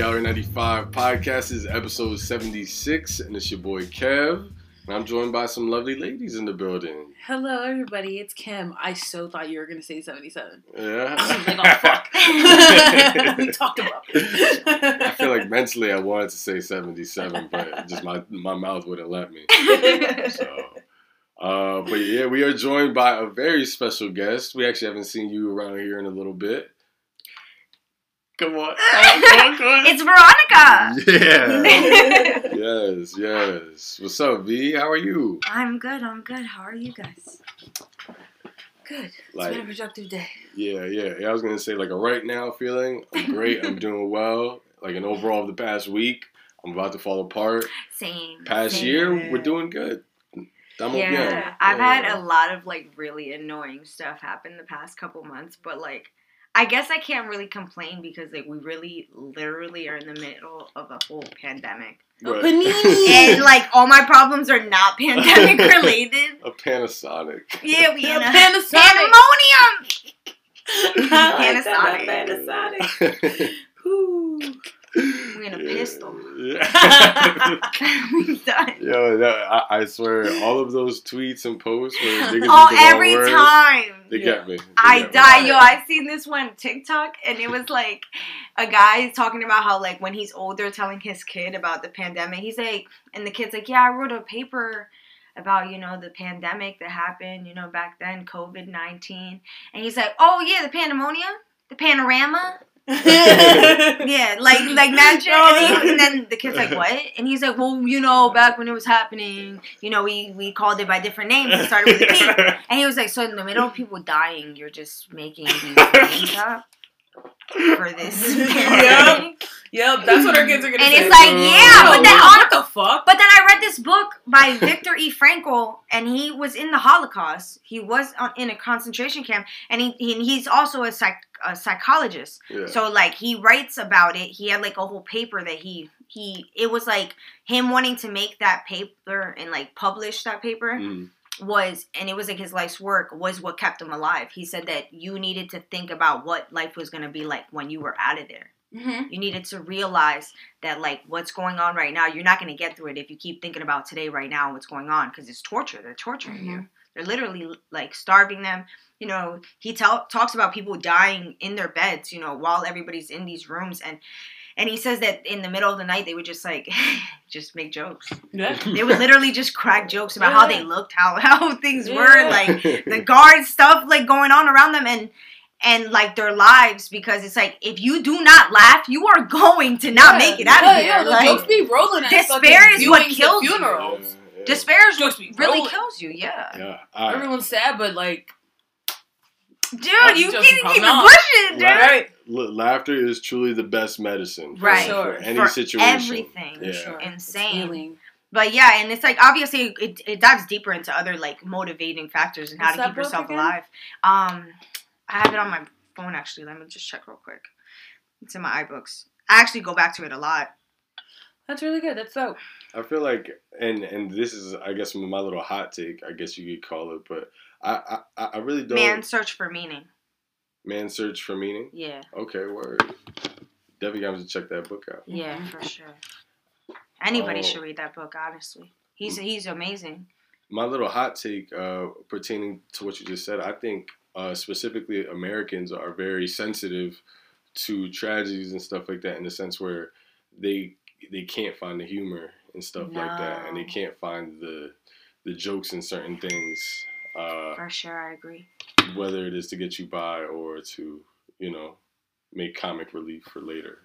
Gallery 95 podcast. This is episode 76, and it's your boy Kev. And I'm joined by some lovely ladies in the building. Hello, everybody. It's Kim. I so thought you were going to say 77. Yeah. Like, oh, fuck. we talked about it. I feel like mentally I wanted to say 77, but just my, my mouth wouldn't let me. So, uh, but yeah, we are joined by a very special guest. We actually haven't seen you around here in a little bit. Come on. It's Veronica. Yeah. yes, yes. What's up, V? How are you? I'm good. I'm good. How are you guys? Good. It's Like- been a productive day. Yeah, yeah. yeah I was gonna say like a right now feeling. I'm great. I'm doing well. Like an overall of the past week, I'm about to fall apart. Same. Past same. year, we're doing good. Estamos Yeah, bien. I've Yeah. had a lot of like really annoying stuff happen the past couple months, but like I guess I can't really complain because like we really literally are in the middle of a whole pandemic. Right. And like all my problems are not pandemic related. a Panasonic. Yeah, we A in a Panasonic. pandemonium. I like that, Panasonic. Panasonic. Whew. We in a pistol. Yeah. we. Yo, that, I, I swear, all of those tweets and posts where niggas Oh, the every word, time. They Yeah. get me. They I get me. die, yo. I seen this one TikTok, and it was like a guy talking about how like when he's older, telling his kid about the pandemic. He's like, and the kid's like, yeah, I wrote a paper about you know the pandemic that happened, you know back then, COVID nineteen, and he's like, oh yeah, the pandemonium, the panorama. Yeah, like like magic. And, oh. he- and then the kid's like, "What?" And he's like, "Well, you know, back when it was happening, you know, we we called it by different names. It started with a P." And he was like, "So in the middle of people dying, you're just making these names up for this pandemic?" Yep, that's what our kids are gonna do. And say. it's like, yeah, Yo, but then what on the fuck? But then I read this book by Viktor E. Frankl, and he was in the Holocaust. He was on, in a concentration camp, and he, he he's also a psych a psychologist. Yeah. So like he writes about it. He had like a whole paper that he he it was like him wanting to make that paper and like publish that paper Mm. Was and it was like his life's work was what kept him alive. He said that you needed to think about what life was going to be like when you were out of there. Mhm. You needed to realize that like what's going on right now, you're not going to get through it if you keep thinking about today right now and what's going on because it's torture. They're torturing you. They're literally like starving them. You know, he tell, talks about people dying in their beds, you know, while everybody's in these rooms and and he says that in the middle of the night they would just like just make jokes. Yeah. They would literally just crack jokes about how they looked, how how things were, like the guard stuff like going on around them and and like their lives because it's like if you do not laugh, you are going to not Yeah, make it out yeah, of here. Yeah, the like jokes be rolling at despair fucking is what viewings kills and you. funerals. Yeah, yeah. despair is what really rolling. kills you. Yeah, Yeah. I, Everyone's sad, but like, dude, you can be keep it pushing, dude. right? L- laughter is truly the best medicine. for- Right. For, Sure. any For situation. everything. Yeah. Sure. Insane. But yeah, and it's like obviously it, it dives deeper into other like motivating factors and how What's to keep yourself again? alive. Um, I have it on my phone actually. Let me just check real quick. It's in my iBooks. I actually go back to it a lot. That's really good. That's dope. I feel like, and and this is, I guess, my little hot take. I guess you could call it, but I I, I really don't. Man, search for meaning. Man search for meaning. Yeah, Okay, word. Definitely got to check that book out. yeah, Mhm. for sure. Anybody Oh. should read that book. Honestly, he's he's amazing. My little hot take uh, pertaining to what you just said, I think uh, specifically Americans are very sensitive to tragedies and stuff like that in the sense where they they can't find the humor and stuff like that, and they can't find the the jokes in certain things, uh, For sure, I agree. whether it is to get you by or to you know make comic relief for later.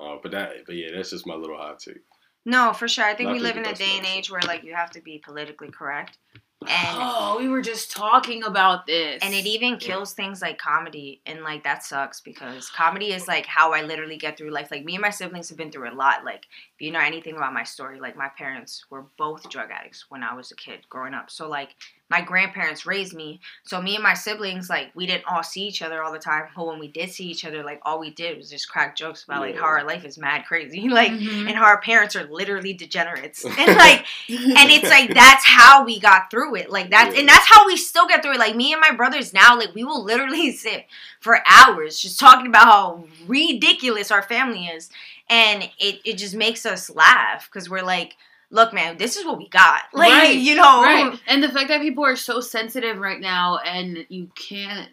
Uh, but that, but yeah, that's just my little hot take. No, for sure. I think Not we live in a day and age where like you have to be politically correct, and Oh, we were just talking about this. and it even kills things like comedy and like that sucks because comedy is like how i literally get through life like me and my siblings have been through a lot like if you know anything about my story like my parents were both drug addicts when i was a kid growing up so like my grandparents raised me. So me and my siblings, like, we didn't all see each other all the time. But when we did see each other, like, all we did was just crack jokes about like how our life is mad crazy, like, Mhm. and how our parents are literally degenerates, and like, and it's like that's how we got through it. Like that's Yeah. and that's how we still get through it. Like me and my brothers now, like we will literally sit for hours just talking about how ridiculous our family is, and it it just makes us laugh because we're like. Look, man, this is what we got. Like, Right, you know, right. And the fact that people are so sensitive right now, and you can't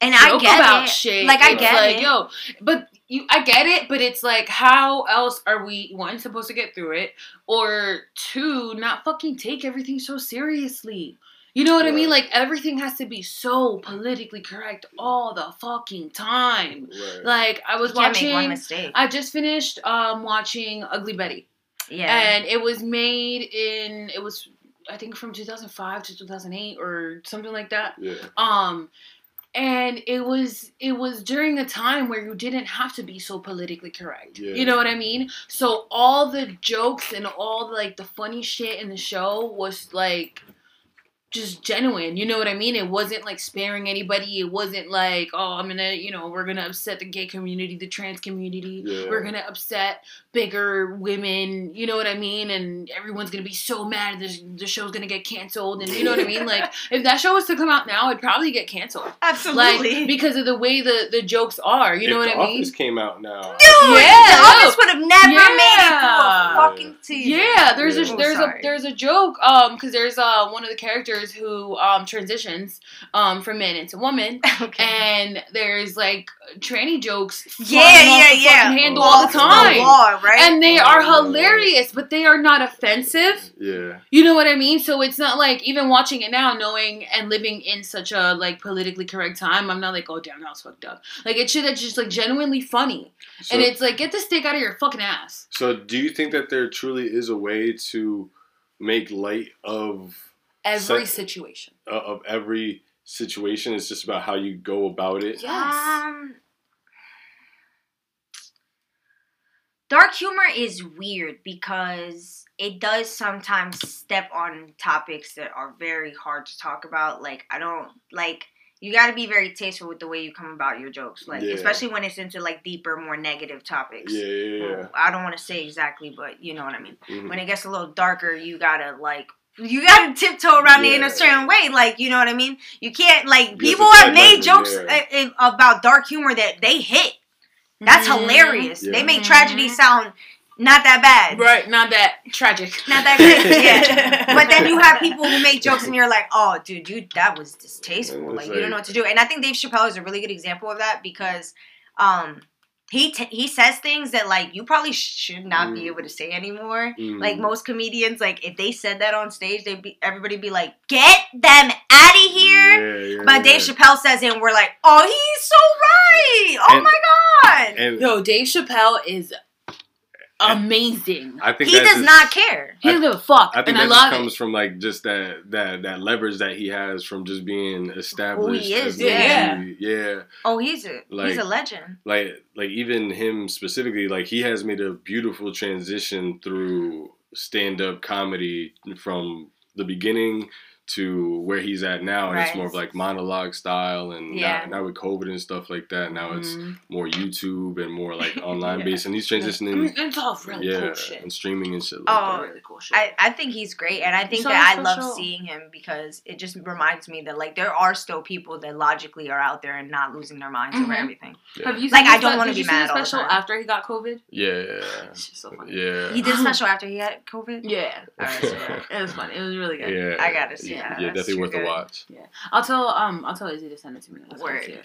and I get about it. shit. Like, I It's get like, it. Yo, but you, I get it. But it's like, how else are we one supposed to get through it, or two, not fucking take everything so seriously? You know what I mean? Like everything has to be so politically correct all the fucking time. Right. Like I was watching. make one mistake. I just finished um watching Ugly Betty yeah. and it was made in it was I think from 2005 to 2008 or something like that. yeah. Um and it was it was during a time where you didn't have to be so politically correct. Yeah. You know what I mean? So all the jokes and all like the funny shit in the show was like just genuine. You know what I mean? It wasn't like sparing anybody. It wasn't like, oh, I'm gonna, you know, we're gonna upset the gay community, the trans community. Yeah. We're gonna upset bigger women. You know what I mean? And everyone's gonna be so mad. The, the show's gonna get canceled. And you know what I mean? Like, if that show was to come out now, it'd probably get canceled. Absolutely. Like because of the way the the jokes are. You know what the I mean? Office came out now. Dude, Yeah, the office would have never made it to a fucking season. Yeah, there's Yeah. a Oh, there's a there's a joke um because there's uh one of the characters who um transitions um from man into woman okay. and there's like tranny jokes yeah, off yeah, the yeah. handle all the Off time wall, right? and they are hilarious but they are not offensive Yeah. you know what I mean so it's not like even watching it now knowing and living in such a like politically correct time I'm not like oh damn that was fucked up like it's shit that's just like genuinely funny So, and it's like get the stick out of your fucking ass so do you think that there truly is a way to make light of every So- situation uh, of every situation? It's just about how you go about it. Yes. Um, dark humor is weird because it does sometimes step on topics that are very hard to talk about. Like I don't like you got to be very tasteful with the way you come about your jokes. Like Yeah. especially when it's into like deeper, more negative topics. Yeah, yeah, yeah. Well, I don't want to say exactly, but you know what I mean. Mhm. When it gets a little darker, you gotta like. You gotta tiptoe around it in a certain way, like you know what I mean. You can't like You people have made jokes yeah. about dark humor that they hit. That's Mhm. hilarious. They make tragedy sound not that bad, Right, not that tragic. not that crazy. Yeah. But then you have people who make jokes and you're like, oh, dude, you that was distasteful. It's Like you don't know what to do. And I think Dave Chappelle is a really good example of that because um he t- he says things that like you probably should not be Mm. able to say anymore. Mhm. Like most comedians, like if they said that on stage, they'd be everybody be like, get them out of here. Yeah, yeah, But Dave. Chappelle says it, and we're like, oh, he's so right. Oh And- my god. And Yo, Dave Chappelle is amazing. I think he does just- not care. He doesn't give a fuck, I think and that I love comes it. from like just that that that leverage that he has from just being established. he is, yeah. Yeah. Oh, he's a Like- he's a legend. Like like even him specifically, like he has made a beautiful transition through stand up comedy from the beginning to where he's at now, and it's more of like monologue style, and Yeah. now, now with COVID and stuff like that, now it's Mhm. more YouTube and more like online Yeah. based, and he's transitioning, mean, it's all really yeah, cool shit. and streaming and shit like Oh, that. really cool shit. I, I think he's great, and I think So that I love special. seeing him because it just reminds me that like there are still people that logically are out there and not losing their minds over Mhm. everything. Yeah. Have you Like, I don't wanna be mad the special time. after he got COVID? Yeah, It's just so funny. yeah. He did a special after he had COVID. Yeah, Alright, so yeah. it was fun. It was really good. Yeah, I gotta see Yeah, yeah definitely too worth a watch. Yeah, I'll tell um I'll tell Izzy to send it to me. Let's Word. see.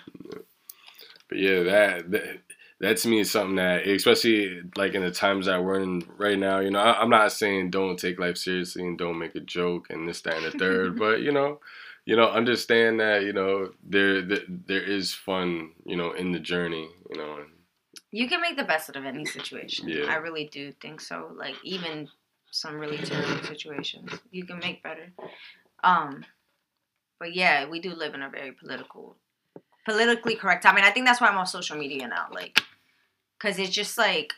But yeah, that, that that to me is something that, especially like in the times that we're in right now, you know, I, I'm not saying don't take life seriously and don't make a joke and this, that, and the third, but you know, you know, understand that you know there there, there is fun, you know, in the journey, you know. And, You can make the best out of any situation. Yeah. I really do think so. Like even some really terrible situations, you can make better. Um, but yeah, we do live in a very political, politically correct time, and I think that's why I'm on social media now. Like, cause it's just like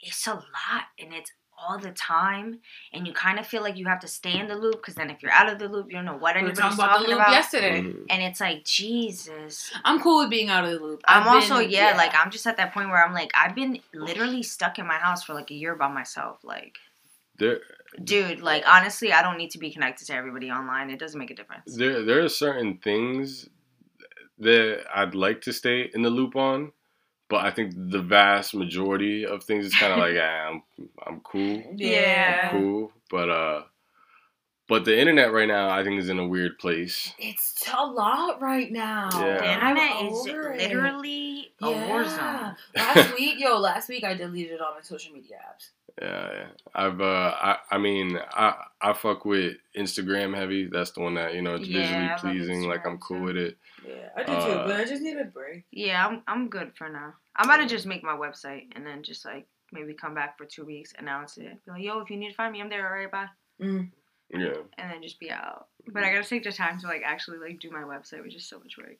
it's a lot and it's all the time, and you kind of feel like you have to stay in the loop because then if you're out of the loop, you don't know what We were anybody's talking talking about the loop about. yesterday. Mhm. And it's like Jesus. I'm cool with being out of the loop. I'm I've also been- yeah, like I'm just at that point where I'm like I've been literally stuck in my house for like a year by myself. Like, There, dude, like honestly, I don't need to be connected to everybody online. It doesn't make a difference. there, there are certain things that I'd like to stay in the loop on, but I think the vast majority of things is kind of like, ah, I'm, I'm cool, Yeah. I'm cool. But uh, but the internet right now, I think, is in a weird place. It's a lot right now. Yeah. The I'm internet is over it. literally a war zone. last week, yo, last week I deleted all my social media apps. Yeah, yeah. I've uh, I, I mean, I, I fuck with Instagram heavy. That's the one that you know it's Yeah, visually pleasing. Like I'm cool too. with it. Yeah, I do too, but I just need a break. Yeah, I'm I'm good for now. I'm about to just make my website and then just like maybe come back for two weeks, announce it, be like, yo, if you need to find me, I'm there. All right, bye, Yeah. and then just be out. But I gotta take the time to like actually like do my website, which is so much work.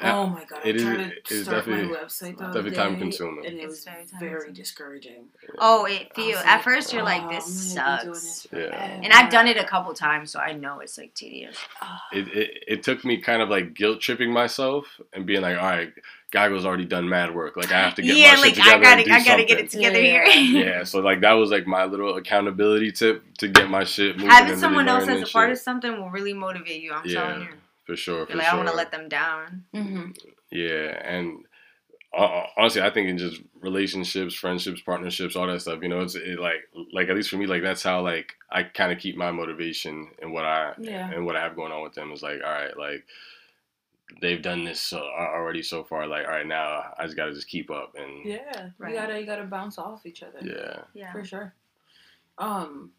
Uh, oh my god, It I is- tried to is start my definitely- website the definitely other time consuming, and it It's was very very consuming. discouraging. Oh, it feels feel at like, first you're like "Oh, this I'm gonna be doing sucks, this Yeah. and I've done it a couple times, so I know it's like tedious. it, it, it took me kind of like guilt tripping myself and being like, all right, Geigo's already done mad work. Like I have to get yeah, my like shit together. I gotta and do I gotta get it together Yeah. here. yeah, so like that was like my little accountability tip to get my shit moving. Having someone else as a part of something will really motivate you. I'm Yeah, telling you. For sure, for like, sure. I don't want to let them down. Mm-hmm. Yeah, and uh, honestly, I think in just relationships, friendships, partnerships, all that stuff, you know, it's it like like at least for me, like that's how like I kind of keep my motivation and what I Yeah. and what I have going on with them is like, all right, like they've done this so, already so far. Like, all right, now I just gotta just keep up and Yeah, Right. you gotta you gotta bounce off each other. yeah, Yeah. for sure. Um,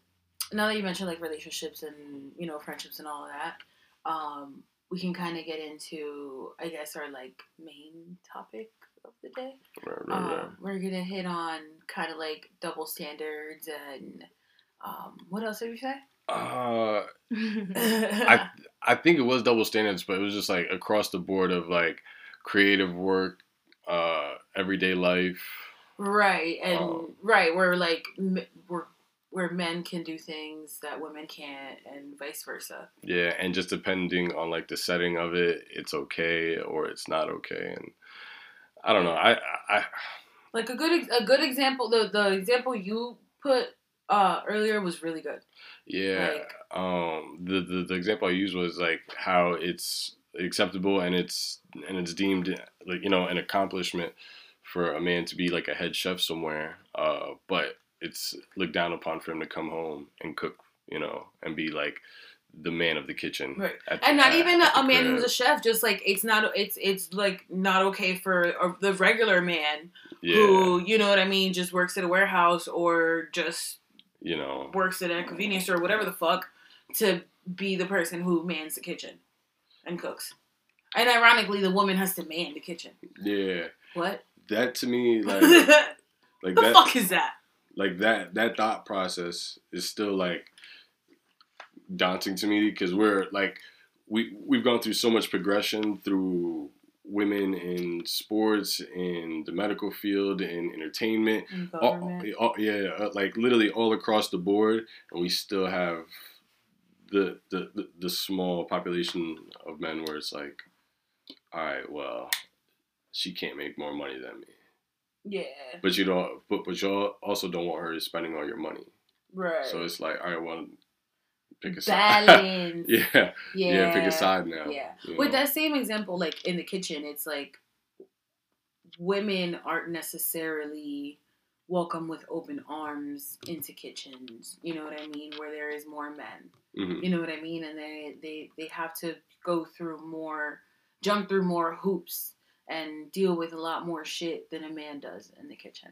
now that you mentioned like relationships and you know friendships and all of that, um, we can kind of get into I guess our like main topic of the day. right, right, right. Um, we're gonna hit on kind of like double standards and um, what else did we say? Uh, I I think it was double standards, but it was just like across the board of like creative work, uh, everyday life. right and Um, right where like m- where men can do things that women can't and vice versa. Yeah, and just depending on like the setting of it, it's okay or it's not okay, and I don't know. I I Like a good a good example the the example you put uh earlier was really good. yeah. Like- um, the, the the example I used was like how it's acceptable and it's and it's deemed like you know an accomplishment for a man to be like a head chef somewhere, uh, but it's looked down upon for him to come home and cook, you know, and be like the man of the kitchen, Right. and not at- even at a man crib. who's a chef just like it's not it's it's like not okay for a, the regular man yeah, who you know what i mean just works at a warehouse or just you know, works at a convenience store whatever the fuck to be the person who mans the kitchen and cooks and ironically the woman has to man the kitchen yeah. what That to me, like, the like that, fuck is that like that, that thought process is still like daunting to me because we're like, we we've gone through so much progression through women in sports, in the medical field, in entertainment, all, all- yeah, uh, like literally all across the board, and we still have the, the the the small population of men where it's like, all right, well, she can't make more money than me, yeah but you don't, but but you al- also don't want her spending all your money, right so it's like, all right, well, pick a side, balance yeah, yeah yeah, pick a side now, Yeah. With know? that same example, like in the kitchen, it's like women aren't necessarily welcome with open arms into kitchens. You know what I mean? Where there is more men. Mhm. You know what I mean? And they they they have to go through more, jump through more hoops, and deal with a lot more shit than a man does in the kitchen.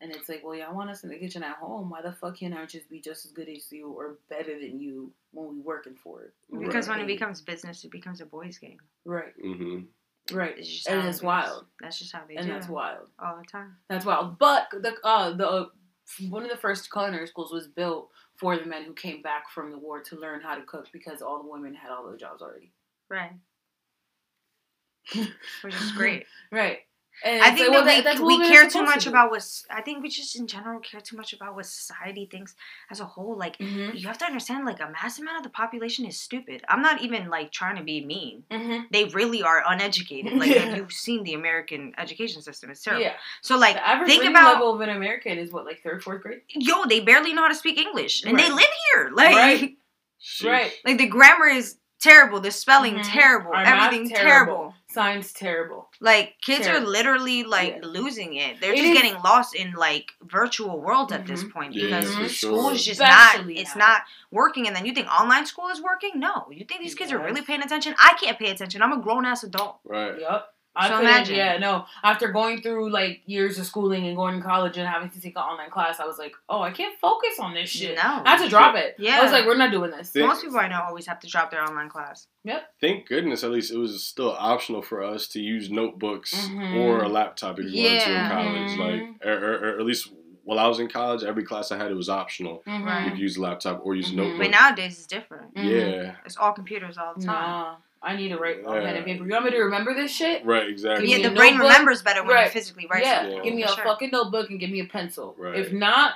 And it's like, well, y'all want us in the kitchen at home. Why the fuck can't I just be just as good as you or better than you when we working for it? Because when it becomes business, it becomes a boys' game. Right, Mm-hmm. right. It's just and it's it is. wild. That's just how they and do And that's wild. all the time. That's wild. But the uh the uh, one of the first culinary schools was built for the men who came back from the war to learn how to cook because all the women had all the jobs already. Right. Which is great. Right. And I think like, that we, we care too much to about what I think we just in general care too much about what society thinks as a whole. Like Mhm. you have to understand, like a mass amount of the population is stupid. I'm not even like trying to be mean. Mhm. They really are uneducated. Like Yeah. you've seen the American education system; it's terrible. Yeah. So like the average think about level of an American is what, like third, fourth grade? yo, they barely know how to speak English, and they live here. Like Right. Right. like the grammar is terrible, the spelling Mhm. terrible, Our math, everything's terrible. Science terrible. Like kids Terrible. are literally like Yeah. losing it. They're It just is- getting lost in like virtual world at this Mhm. point because for the sure. school is just Especially not it's now. not working and then you think online school is working? No. You think these kids are really paying attention? I can't pay attention. I'm a grown ass adult. Right. Yep. I So couldn't, imagine. yeah, no. After going through like years of schooling and going to college and having to take an online class, I was like, oh, I can't focus on this shit. No. I had to drop it. Yeah. I was like, we're not doing this. Yeah. Most people I know always have to drop their online class. Yep. Thank goodness, at least it was still optional for us to use notebooks Mhm. or a laptop if you wanted to in Yeah. college. Mhm. Like, or, or, or at least while I was in college, every class I had it was optional. Mhm. You could use a laptop or use a Mhm. notebook. But nowadays it's different. Mhm. Yeah. It's all computers all the time. Nah. I need to write on pen and Yeah. paper. You want me to remember this shit? Right. Exactly. Give Yeah, the brain notebook. remembers better when you Right. physically write yeah. something. Give me a sure. fucking notebook and give me a pencil. Right. If not,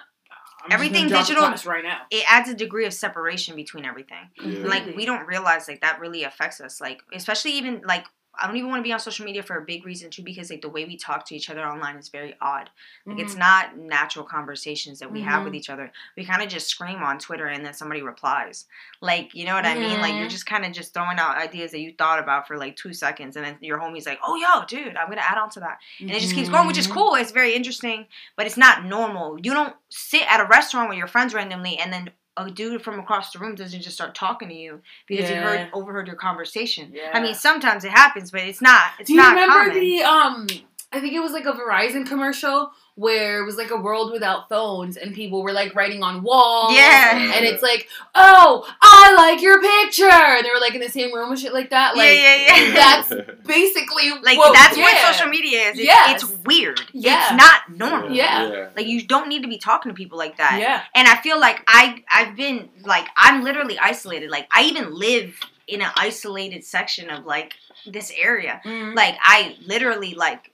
I'm Everything just gonna drop digital- right now. It adds a degree of separation between everything. Yeah. like we don't realize like that really affects us like especially even like i don't even want to be on social media for a big reason too because like the way we talk to each other online is very odd like it's Mhm. not natural conversations that we have with Mhm. each other we kind of just scream on twitter and then somebody replies like you know what i mean like you're just kind of just throwing out ideas that you thought about for like two seconds and then your homie's like oh yo dude i'm gonna add on to that and it just keeps going, which is Mhm. cool. It's very interesting, but it's not normal. You don't sit at a restaurant with your friends randomly and then a dude from across the room doesn't just start talking to you because he heard overheard your conversation. Yeah. I mean, sometimes it happens, but it's not. It's Do you not remember common. the um? I think it was like a Verizon commercial where it was like a world without phones and people were like writing on walls. Yeah. And it's like, oh, I like your picture. And they were like in the same room and shit like that. Like, yeah, yeah, yeah. That's basically like what- that's yeah. what social media is. It's, Yes. it's weird. Yeah. It's not normal. Yeah. Like you don't need to be talking to people like that. Yeah. And I feel like I I've been like I'm literally isolated. Like I even live in an isolated section of like this area. Mhm. Like I literally like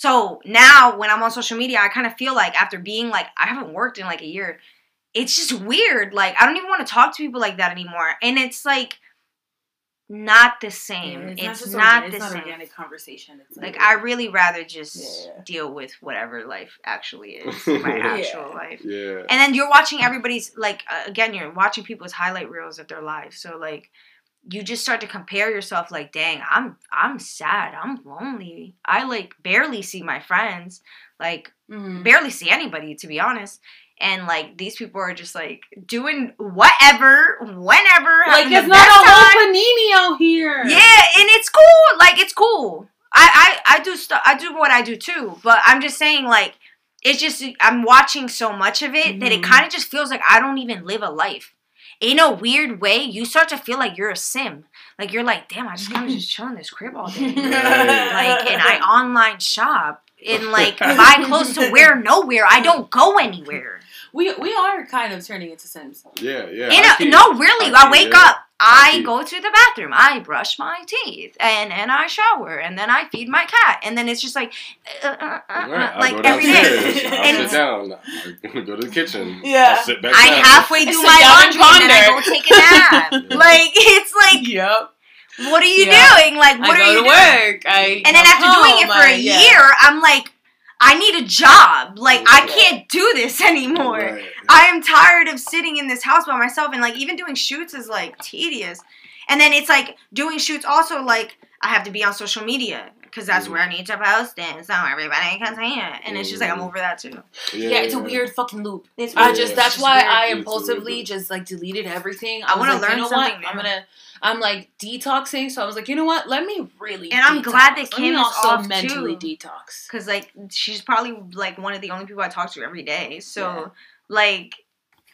so now when I'm on social media, I kind of feel like after being like I haven't worked in like a year, it's just weird. Like I don't even want to talk to people like that anymore. And it's like not the same. Yeah, it's just not, organ- the it's not same. organic conversation. It's Like I really rather just Yeah. deal with whatever life actually is, my Yeah. actual life. Yeah. And then you're watching everybody's like uh, again, you're watching people's highlight reels of their lives. So like you just start to compare yourself like, dang, I'm I'm sad, I'm lonely. I like barely see my friends, like Mhm. barely see anybody to be honest. And like these people are just like doing whatever, whenever, like it's not a whole panini out here. Yeah, and it's cool. Like it's cool. I I I do stuff. I do what I do too. But I'm just saying, like, it's just I'm watching so much of it that it Mhm. kind of just feels like I don't even live a life. In a weird way, you start to feel like you're a sim. Like you're like, damn, I just kind of just chill in this crib all day. like, and I online shop and like buy clothes to wear nowhere. I don't go anywhere. we we are kind of turning into Sims. Yeah. Yeah. In I a, no, really. I I, wake yeah. up. I go to the bathroom. I brush my teeth, and and I shower, and then I feed my cat, and then it's just like, uh, uh, uh, Right, uh, like go every downstairs. day. I'll And sit down. I'll go to the kitchen. Yeah. I'll sit back I down. halfway do Sit my down and laundry, and I go take a nap. like it's like, Yep. what are you Yeah. doing? Like, what I are go you to doing? work. I And then come after doing it for I- a yeah. year, I'm like, I need a job. Like, I can't do this anymore. Right. I am tired of sitting in this house by myself and like even doing shoots is like tedious. And then it's like doing shoots also like I have to be on social media because that's Mhm. where I need to post it so everybody can see it. And it's just like I'm Mhm. over that too. Yeah, it's a weird fucking loop. It's I just that's just why weird. I It's a weird impulsively just like deleted everything. I was wanna like, learn you know something what? new. I'm gonna I'm like detoxing, so I was like, you know what? Let me really. And I'm glad that Let me Kim is also off, mentally too. detox. Cause like she's probably like one of the only people I talk to every day. So Yeah. Like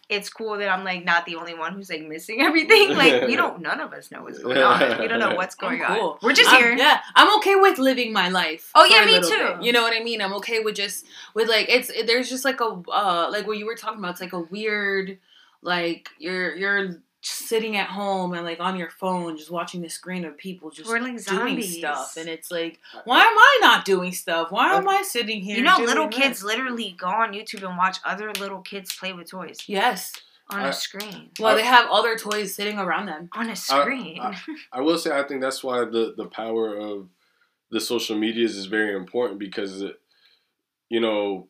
it's cool that I'm like not the only one who's like missing everything. Like we don't none of us know what's going on. We don't know what's going cool. on. We're just I'm- here. Yeah, I'm okay with living my life. Oh, yeah, me too. bit. You know what I mean? I'm okay with just with like it's it, there's just like a uh like what you were talking about. It's like a weird like you're you're just sitting at home and like on your phone, just watching the screen of people just We're like doing zombies. stuff, and it's like, uh, why am I not doing stuff? Why am I sitting here? You know, doing little this? kids literally go on YouTube and watch other little kids play with toys Yes. on I- a uh, screen. Well, I- they have other toys sitting around them. On a screen. I- I will say I think that's why the the power of the social medias is very important because it, you know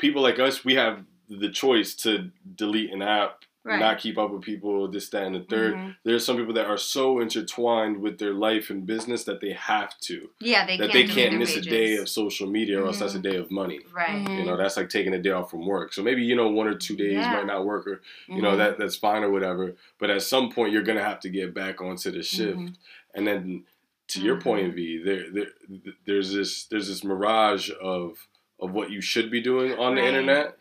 people like us we have the choice to delete an app Right. not keep up with people this that and the 3rd Mhm. there's some people that are so intertwined with their life and business that they have to Yeah, they that can't they can't their miss a day of social media or else that's a day of money Right. Mhm. you know that's like taking a day off from work so maybe you know one or two days Yeah. might not work or you know Mhm. that that's fine or whatever but at some point you're gonna have to get back onto the shift and then to your point v there, there there's this there's this mirage of of what you should be doing on the internet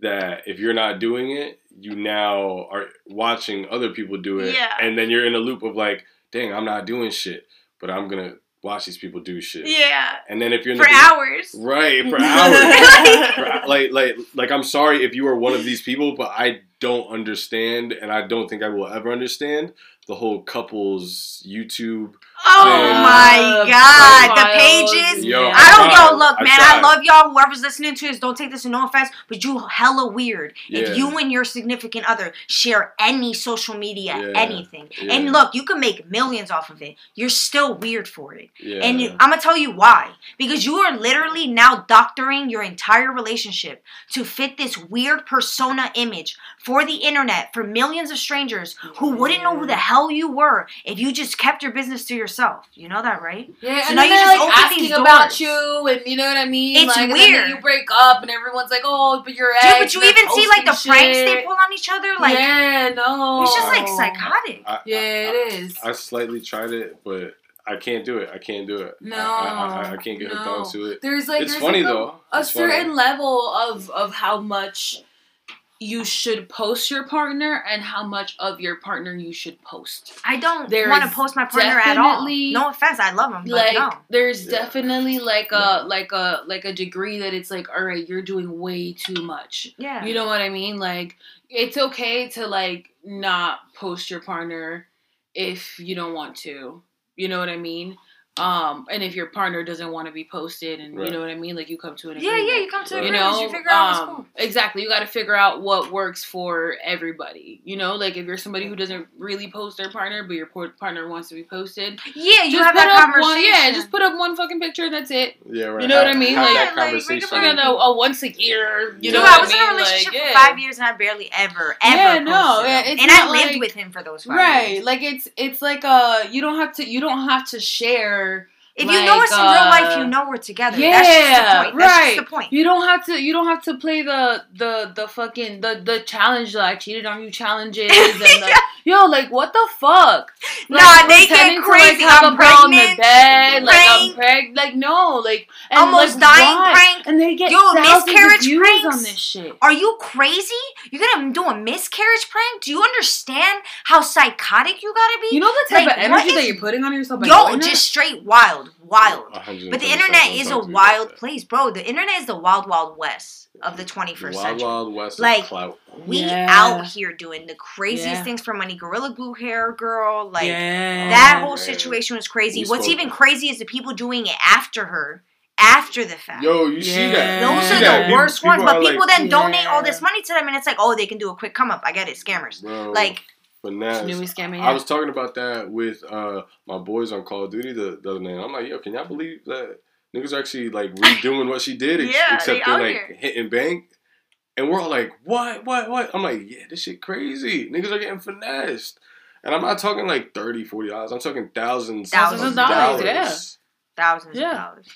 that if you're not doing it you now are watching other people do it Yeah. and then you're in a loop of like dang i'm not doing shit but i'm gonna watch these people do shit Yeah. and then if you're in For the, hours. right for hours for- like like like I'm sorry if you are one of these people, but I don't understand, and I don't think I will ever understand the whole couples YouTube. Oh my god, the pages. Yo, I don't yo look, I man. I tried. love y'all. Whoever's listening to this, don't take this in no offense, but you hella weird. Yeah. If you and your significant other share any social media, Yeah. anything, Yeah. and look, you can make millions off of it. You're still weird for it. And you, I'm gonna tell you why. Because you are literally now doctoring your entire relationship to fit this weird persona image for the internet for millions of strangers who wouldn't know who the hell you were if you just kept your business to yourself. You know that, right? Yeah, So and now then you they're just like asking about you, and you know what I mean. It's like, and weird. then you break up, and everyone's like, "Oh, but your ex." Dude, but you even see like the posting pranks they pull on each other. Like yeah, no, it's just like psychotic. I, Yeah, I, it is. I, I slightly tried it, but I can't do it. I can't do it. No, I, I, I, I can't get hooked no. onto it. There's like it's there's funny like a, though. a It's funny. certain level of of how much you should post your partner and how much of your partner you should post. I don't want to post my partner at all. No offense, I love him, but like no. there's Yeah. definitely like a Yeah. like a like a degree that it's like all right you're doing way too much Yeah. you know what i mean like it's okay to like not post your partner if you don't want to you know what i mean um and if your partner doesn't want to be posted and you know what i mean like you come to an yeah, agreement yeah, you come to You an you agreement, know you figure out what's um, cool. exactly you got to figure out what works for everybody you know like if you're somebody who doesn't really post their partner but your partner wants to be posted Yeah, you have put that conversation. one yeah just put up one fucking picture that's it Yeah, right. You know what I mean? Have Like- that Yeah, like, make a like a, a once a year, you Dude, know. I what was I in a relationship like, for yeah. five years and I barely ever, ever Yeah, no, yeah, it's and I not lived like- with him for those five Right, years. like it's it's like uh you don't have to you don't have to share. If you know like, us in real life, uh, you know we're together. Yeah, That's just the point. That's right. just the point. You don't have to you don't have to play the the the fucking the the challenge that I cheated on you challenges and the, yo like what the fuck? Nah, Like, they get pretending to, crazy. Like, have I'm a girl in the pregnant. bed, like I'm Prank. preg, like no, like and, Almost like, dying why? prank. and they get Yo, miscarriage pranks? on this shit. Are you crazy? You're gonna do a miscarriage prank? Do you understand how psychotic you gotta be? You know the type Like, of energy that you're putting on yourself. Yo, just straight wild, wild. But the internet is a wild about place, bro. The internet is the wild, wild west of the 21st Wild century. Wild West Like, clout. We Yeah. out here doing the craziest Yeah. things for money. Gorilla Glue hair girl, like yeah. that whole man. situation was crazy. We What's spoke- even crazy is the people doing it after her, after the fact. Yo, you see that? Those see are that? the People- worst ones. people But people like, then donate all this money to them, and it's like, oh, they can do a quick come up. I get it, scammers. Bro, Like, finesse. New scamming. I was talking about that with uh, my boys on Call of Duty the, the other night. I'm like, yo, can y'all believe that niggas are actually like redoing what she did, ex- Yeah, except they they're like here. hitting bank. And we're all like, what, what, what? I'm like, yeah, this shit crazy. Niggas are getting finessed. And I'm not talking like 30 40 dollars. I'm talking thousands, Thousands of dollars, yeah. thousands Yeah. of dollars.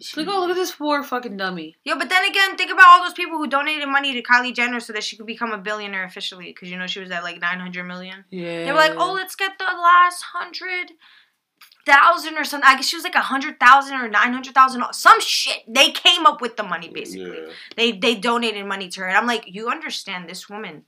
It's like, oh, look at this poor fucking dummy. Yo, but then again, think about all those people who donated money to Kylie Jenner so that she could become a billionaire officially. Because you know she was at like 900 million. Yeah. They were like, oh, let's get the last hundred thousand or something. I guess she was like a hundred thousand or nine hundred thousand. Some shit. They came up with the money basically. Yeah. They they donated money to her, and I'm like, you understand this woman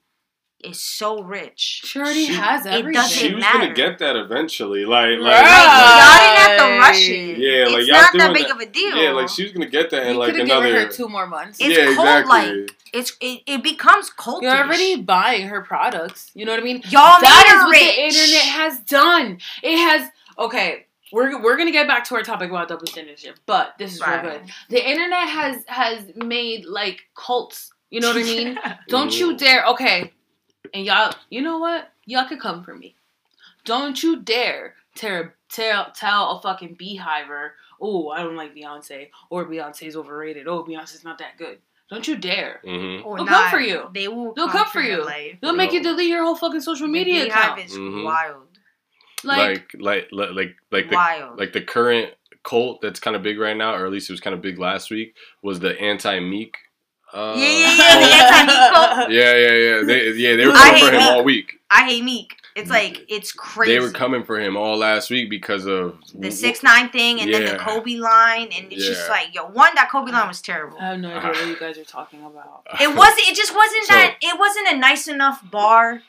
is so rich. She already She- has it everything. doesn't She was matter. gonna get that eventually. Like, like, Like, Right. y'all didn't have to rush it. Yeah, like, it's y'all not that big that- of a deal. yeah, like she was gonna get that in like another. given her two more months. It's yeah, cold, exactly. it's it, it becomes cultish. You're already buying her products. You know what I mean? y'all made That is her what rich. the internet has done. It has okay. We're, we're gonna get back to our topic about double standard shit, but this is Right. real good. The internet has has made like cults. You know what I mean? Don't you dare. Okay, and y'all, you know what? Y'all could come for me. Don't you dare tear, tell tell a fucking beehiver. Oh, I don't like Beyonce, or Beyonce's overrated. Oh, Beyonce's not that good. Don't you dare. Mm-hmm. Or They'll not. come for you. They will. They'll come, come for for you. life. They'll make you delete your whole fucking social media BeyHive account. is Mhm. wild. Like, Like, like, like, like, like the wild. like the current cult that's kind of big right now, or at least it was kind of big last week, was the anti Meek. Uh, Yeah, yeah, yeah, the anti-Meek cult. yeah, yeah, yeah. They, yeah, they were coming for him Meek. all week. I hate Meek. It's like it's crazy. They were coming for him all last week because of the six nine thing and then the Kobe line, and it's just like yo, one that Kobe line was terrible. I have no idea what you guys are talking about. It wasn't. It just wasn't So- that. It wasn't a nice enough bar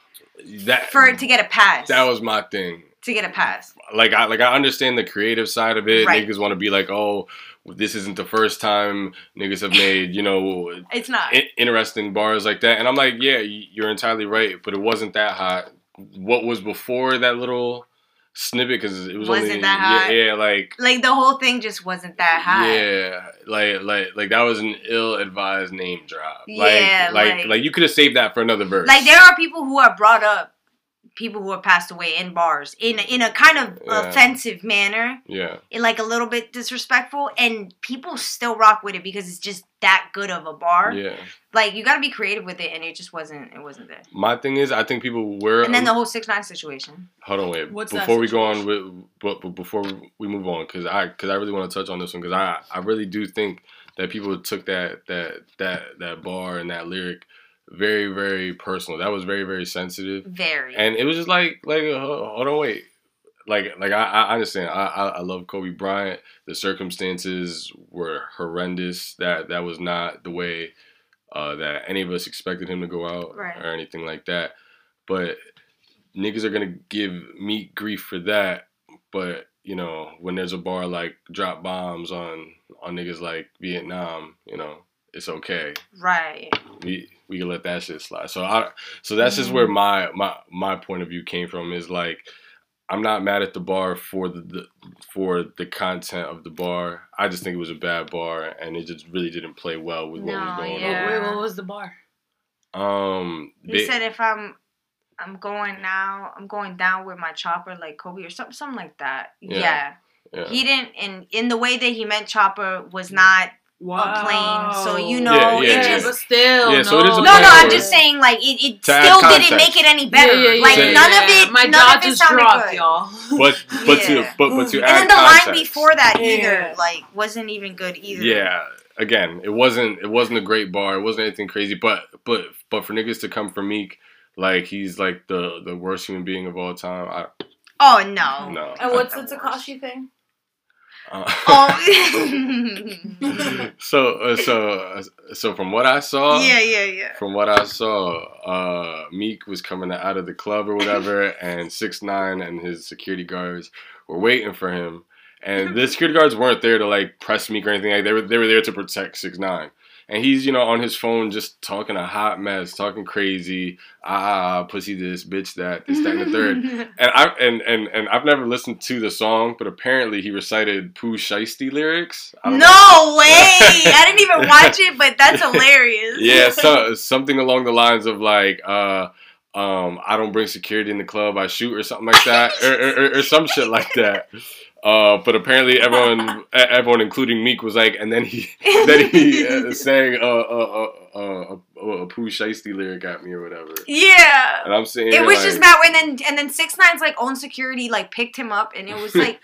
that for it to get a pass. that was my thing. to get a pass. like I like I understand the creative side of it. Right. Niggas want to be like, oh, this isn't the first time niggas have made you know It's not. i- interesting bars like that. And I'm like, yeah, you're entirely right, but it wasn't that hot. What was before that little snippet? Because it was Wasn't only that yeah, hot? yeah, like. like the whole thing just wasn't that high. Yeah, like like like that was an ill-advised name drop. Like, Yeah, like like- like you could have saved that for another verse. Like there are people who are brought up people who have passed away in bars in in a kind of Yeah. offensive manner, yeah, in like a little bit disrespectful, and people still rock with it because it's just that good of a bar. yeah. Like you got to be creative with it, and it just wasn't. It wasn't there. My thing is, I think people were. And then the whole six nine situation. Hold on, wait. What's that before we go on with, but, but before we move on, because I because I really want to touch on this one because I I really do think that people took that that that that bar and that lyric very very personal. That was very very sensitive, Very. and it was just like like uh, hold on, wait. Like like I, I understand. I, I I love Kobe Bryant. The circumstances were horrendous. That that was not the way uh, that any of us expected him to go out Right. or anything like that. But niggas are gonna give me grief for that. But you know, when there's a bar like drop bombs on on niggas like Vietnam, you know, it's okay. right. We we can let that shit slide. So I so that's just where my my my point of view came from. Is like I'm not mad at the bar for the, the for the content of the bar. I just think it was a bad bar, and it just really didn't play well with what No, was going yeah. Wait, what was the bar? on. Um, He they- said if I'm I'm going now, I'm going down with my chopper like Kobe or something something like that. Yeah. Yeah. yeah. He didn't and in the way that he meant chopper was not Wow. plane, so you know, Yeah, it yeah, just but still, Yeah, no. so it is a No, no, I'm just saying like it, it still didn't make it any better. Yeah, yeah, like yeah, none yeah. of it My none of it just sounded dropped, good. y'all. but Yeah. to but but to And add then the context, line before that Yeah. either, like, wasn't even good either. Yeah, again, it wasn't it wasn't a great bar. It wasn't anything crazy. But but but for niggas to come from Meek, like he's like the the worst human being of all time. I Oh no. no. And what's the That's the Tekashi thing? Uh, Oh. so uh, so uh, so from what I saw, yeah, yeah, yeah. from what I saw, uh, Meek was coming out of the club or whatever, and Six Nine and his security guards were waiting for him. And the security guards weren't there to like press Meek or anything. Like they were they were there to protect Six Nine. And he's you know on his phone just talking a hot mess, talking crazy, ah, pussy this, bitch that, this, that, and the third. And I and, and and I've never listened to the song, but apparently he recited Pooh Shiesty lyrics. Don't know. no way! I didn't even watch it, but that's hilarious. yeah, so something along the lines of like, uh, um, I don't bring security in the club, I shoot or something like that, or, or, or, or some shit like that. Uh, but apparently everyone, everyone, including Meek, was like, and then he, then he uh, sang a a a a, a Pooh Shiesty lyric at me or whatever. yeah. And I'm saying It was like, just mad when then and then six nine's like own security like picked him up and it was like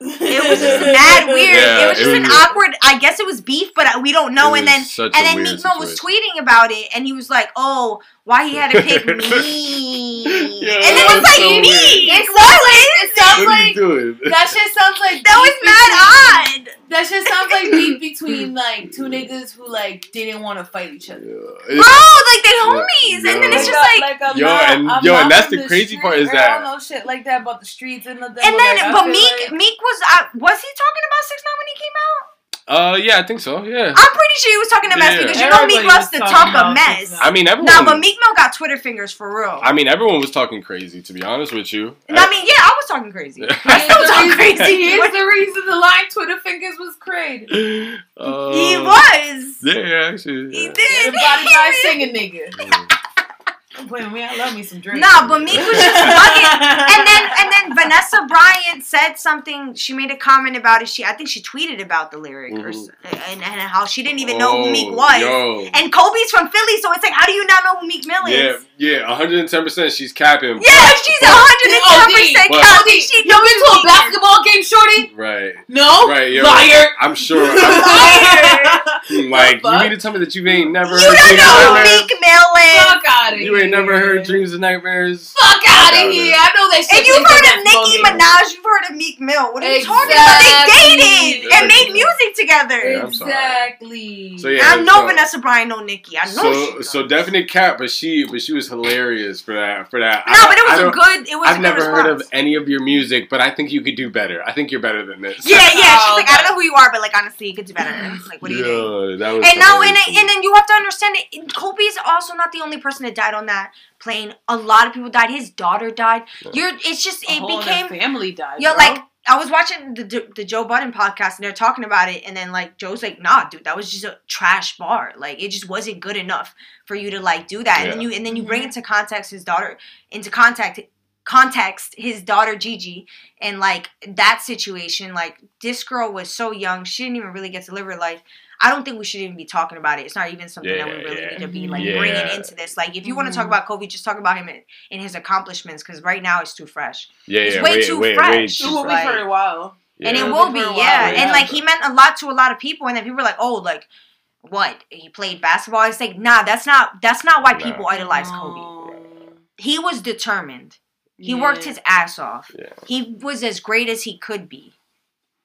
it was just mad weird. Yeah, it was it just was an just- awkward. I guess it was beef, but we don't know. And then and then Meek Mill was tweeting about it, and he was like, "Oh, why he had to pick me?" Yeah, and it that was was like so me. weird. It was. It sounds What are you doing? That shit sounds like That was mad odd. That shit sounds like beef between like two niggas who like didn't want to fight each other. Yeah. Bro, like they homies, Yeah. and then it's just like. I'm Yo, not- and- I'm yo, and that's from the crazy part is that- I don't know shit like that about the streets and nothing. And then, like, but feel Meek, like- Meek was, uh, was he talking about Six Nine when he came out? Uh, yeah, I think so. Yeah. I'm pretty sure he was talking to Mess Yeah. because you know Meek Everybody loves was to talk a mess. I mean, everyone. No, but Meek Mill got Twitter fingers for real. I mean, everyone was talking crazy. To be honest with you. And I mean, yeah, I was talking crazy. Yeah. I still Here's the talk reason- crazy. Here's the reason the line Twitter fingers was crazy. Uh, he was. Yeah, yeah, actually. He yeah. did. Everybody guy singing nigga. Mm. Don't play with me. I love me some drink. Nah, but Meek was just bugging. And then and then Vanessa Bryant said something. She made a comment about it. She I think she tweeted about the lyric or, and, and how she didn't even know who Meek Oh, was. Yo. And Kobe's from Philly, so it's like, how do you not know who Meek Mill Yeah, is? yeah, yeah, 110. percent She's capping. Yeah, she's hundred and ten percent But- Cali. She You knows been to a basketball game, shorty? Right, No. right. Yo, Liar. I'm sure. I'm, Liar. like, you fuck? mean to tell me that you ain't never You heard don't Dreams know and Nightmares? Meek Mill. Fuck out of here. You ain't never heard Dreams and Nightmares? Fuck out of here. I know that shit. And you've heard of basketball Nicki games. Minaj, you've heard of Meek Mill. What are you talking about? They dated and made music together. Yeah, I'm sorry. Exactly. So, yeah, I know so- Vanessa Bryant know Nicki. I know So, she so does. definite cap, but she, but she was hilarious for that. For that. No, I- but it I was a don't- good. It was. a I've good never heard of any of your music, but I think you could do better. I think you're better than this. Yeah, yeah. She's Oh, like, I don't know who you are, but like honestly, you could do better. Like, what do you think? Yeah, that was And now, and, and then you have to understand it. Kobe is also not the only person that died on that plane. A lot of people died. His daughter died. Yeah. You're. It's just A it whole became. other family died. Yeah, bro. like I was watching the the Joe Budden podcast and they're talking about it, and then like Joe's like, "Nah, dude, that was just a trash bar. Like it just wasn't good enough for you to like do that." And then you and then you bring Mhm. into context his daughter into contact context his daughter Gigi and like that situation. Like this girl was so young, she didn't even really get to live her life. I don't think we should even be talking about it. It's not even something that we really yeah. need to be like Yeah. bringing into this. Like, if you want to talk Mhm. about Kobe, just talk about him and, in his accomplishments because right now it's too fresh. yeah, it's yeah, way way, too way, fresh. it Way, will be like- for a while. yeah. and it Yeah. will be, For yeah. yeah. And like he meant a lot to a lot of people, and then people were like, "Oh, like what? He played basketball." It's like, nah, that's not that's not why Nah. people idolize Kobe. No. He was determined. He worked his ass off. Yeah. He was as great as he could be,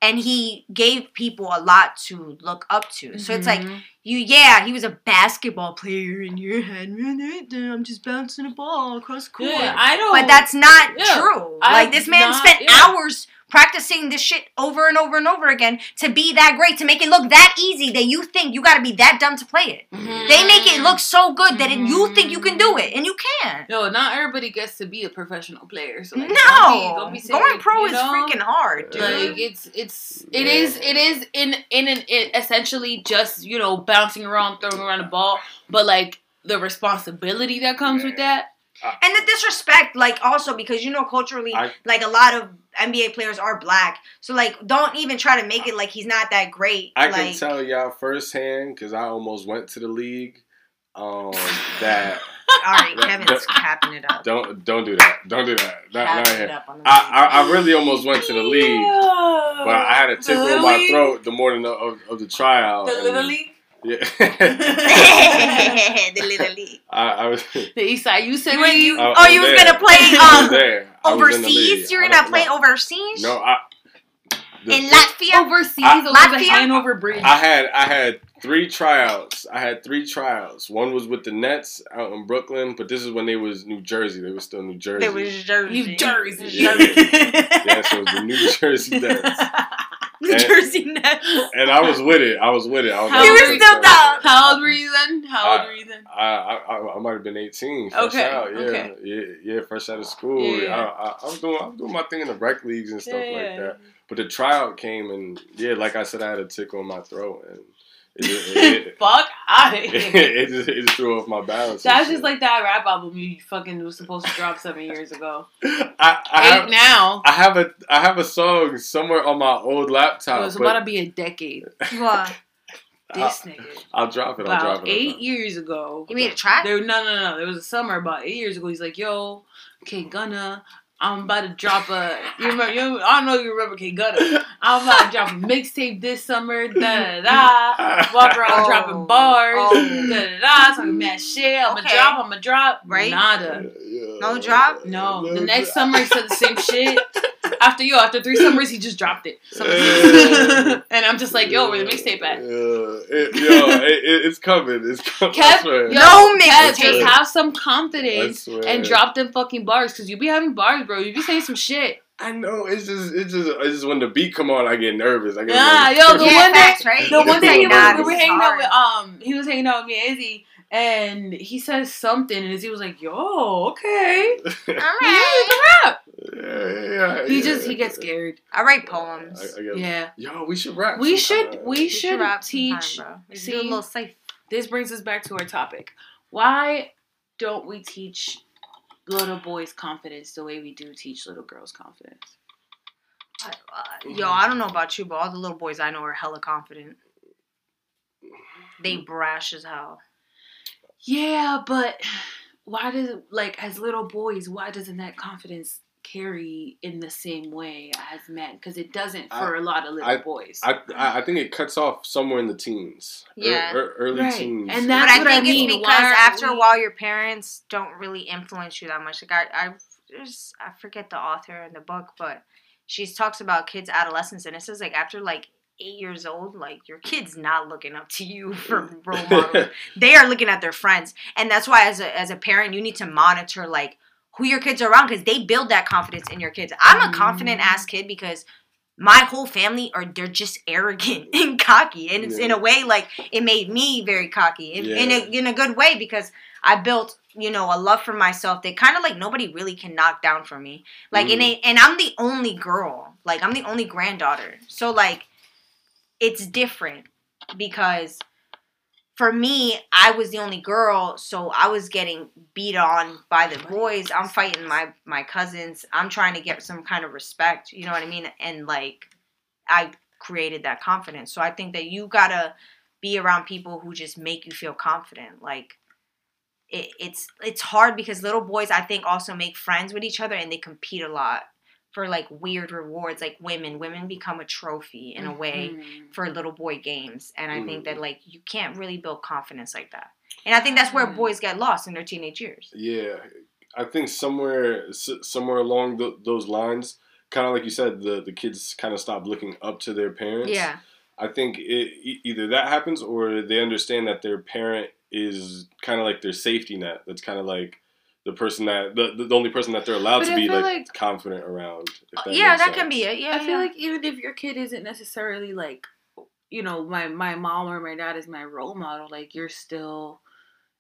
and he gave people a lot to look up to. So it's like Mhm. you, yeah, he was a basketball player in your head. I'm just bouncing a ball across court. Yeah, I don't. But that's not Yeah, true. I'm like this man not- spent yeah. hours practicing this shit over and over and over again to be that great, to make it look that easy that you think you gotta be that dumb to play it. Mhm. They make it look so good that it, you think you can do it, and you can. No, not everybody gets to be a professional player. So like, no, don't be, don't be going pro you is know? freaking hard, dude. Like it's it's it Yeah. is it is in in an it essentially just you know bouncing around throwing around the ball, but like the responsibility that comes with that. And the disrespect, like also because you know culturally, I- like a lot of NBA players are black, so like don't even try to make it like he's not that great. I like, can tell y'all firsthand because I almost went to the league. Um, that All right, Kevin's capping it up. don't don't do that. Don't do that. Not, not it here. up on the I, I I really almost went to the league, but I had a tickle in my throat the morning of, of, of the tryout. The little league, Yeah. the little league. I, I was. the East Side Youth You Center were, you, I- I oh, you was was gonna play um there. I was in the league. overseas. You're gonna play no. overseas. No, I. the- in Latvia. overseas I- over Latvia? Hanover Bridge. I had I had three tryouts. I had three tryouts. One was with the Nets out in Brooklyn, but this is when they was New Jersey. They were still New Jersey. There was Jersey. New Jersey. Yeah. yeah, so it was the New Jersey Nets. New And- Jersey Nets. And I was with it. I was with it. I was How You old were were you? still down. How old were you then? How old Uh, were you then? I, I, I, I might have been 18. Fresh Okay, out. Yeah, okay. yeah, yeah, fresh out of school. Yeah. I, I, I was doing I was doing my thing in the rec leagues and stuff like that. But the tryout came and yeah, like I said, I had a tickle in my throat and it, just- it, it, Fuck out of it, just, it just threw off my balance. and That's shit. just like that rap album you fucking was supposed to drop seven years ago. I, I Eight have, now. I have a I have a song somewhere on my old laptop. It laptop. was but about to be a decade. What? This I, nigga. I'll drop it. I'll drop it. I'll eight drop it. years ago. You made a track? There, no, no, no. There was a summer about eight years ago. He's like, "Yo, K Gunna, I'm about to drop a. You remember? You, I don't know if you remember K Gunna. I'm about to drop a mixtape this summer. Da da da. Walk around Oh. dropping bars. Oh. Da da da. Talking mad shit. I'm Okay. to drop. I'm gonna drop. Right. Nada. Yeah. No drop? No. The next summer he said the same shit. after yo, after three summers, he just dropped it. and I'm just like, yo, where the mixtape at? Yeah, it, yo, it, it, it's coming. It's coming. I Kev, yo, No Kev, mixtape. just have some confidence and drop them fucking bars, cause you be having bars, bro. You be saying some shit. I know. It's just, it's just, it's just when the beat come on, I get nervous. I get Yeah, like, yo, the yeah, one day- facts, right? The one It's day he was, we were is hanging out with um, he was hanging out with me and Izzy, and he says something, and Izzy was like, "Yo, okay, All yeah, right. you can rap." yeah, yeah, He yeah. just he gets scared. I write poems. I, I Yeah, Yo, we should rap. we sometime. should we should rap teach. sometime, bro. We should see- do a little safe. This brings us back to our topic. Why don't we teach little boys confidence the way we do teach little girls confidence? I- uh, yo, I don't know about you, but all the little boys I know are hella confident. They brash as hell. Yeah, but why does like as little boys, why doesn't that confidence carry in the same way as men? Because it doesn't for a lot of little I- boys. I, I I think it cuts off somewhere in the teens. Ear- Yeah. ear- early Right. teens. And That's I what I think mean. it's Why because aren't after we- a while, your parents don't really influence you that much. Like I, I, there's, I forget the author in the book, but she talks about kids' adolescence, and it says like after like eight years old, like your kid's not looking up to you for role models. they are looking at their friends, and that's why as a as a parent, you need to monitor like who your kids are around because they build that confidence in your kids. I'm a confident ass kid because my whole family are they're just arrogant and cocky, and it's in a way like it made me very cocky in, in a in a good way because I built you know a love for myself that kind of like nobody really can knock down for me. Like and Mhm. it, and I'm the only girl, like I'm the only granddaughter, so like it's different because for me, I was the only girl, so I was getting beat on by the boys. I'm fighting my my cousins. I'm trying to get some kind of respect. You know what I mean? And like, I created that confidence. So I think that you gotta be around people who just make you feel confident. Like, it, it's it's hard because little boys, I think, also make friends with each other and they compete a lot for like weird rewards. Like women, women become a trophy in a way Mhm. for little boy games and i think that like you can't really build confidence like that and i think that's where Mm. boys get lost in their teenage years Yeah, I think somewhere somewhere along th those lines, kind of like you said, the the kids kind of stop looking up to their parents. yeah I think it, e- either that happens or they understand that their parent is kind of like their safety net. That's kind of like the person that the, the only person that they're allowed But to I be like, like- confident around. that yeah makes that can be it yeah I feel like even if your kid isn't necessarily like, you know, my my mom or my dad is my role model, like you're still,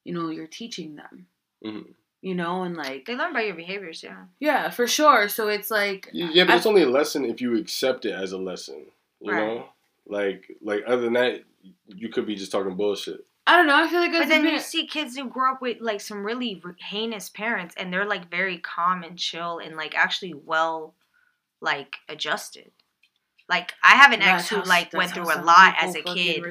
you know, you're teaching them. Mhm. You know, and like they learn by your behaviors yeah yeah, for sure. So it's like Yeah, but I- it's only a lesson if you accept it as a lesson. You Right. know, like like other than that, you could be just talking bullshit. I don't know. I feel like but then a you see kids who grow up with like some really heinous parents and they're like very calm and chill and like actually well like adjusted like i have an ex who like went through a lot as a kid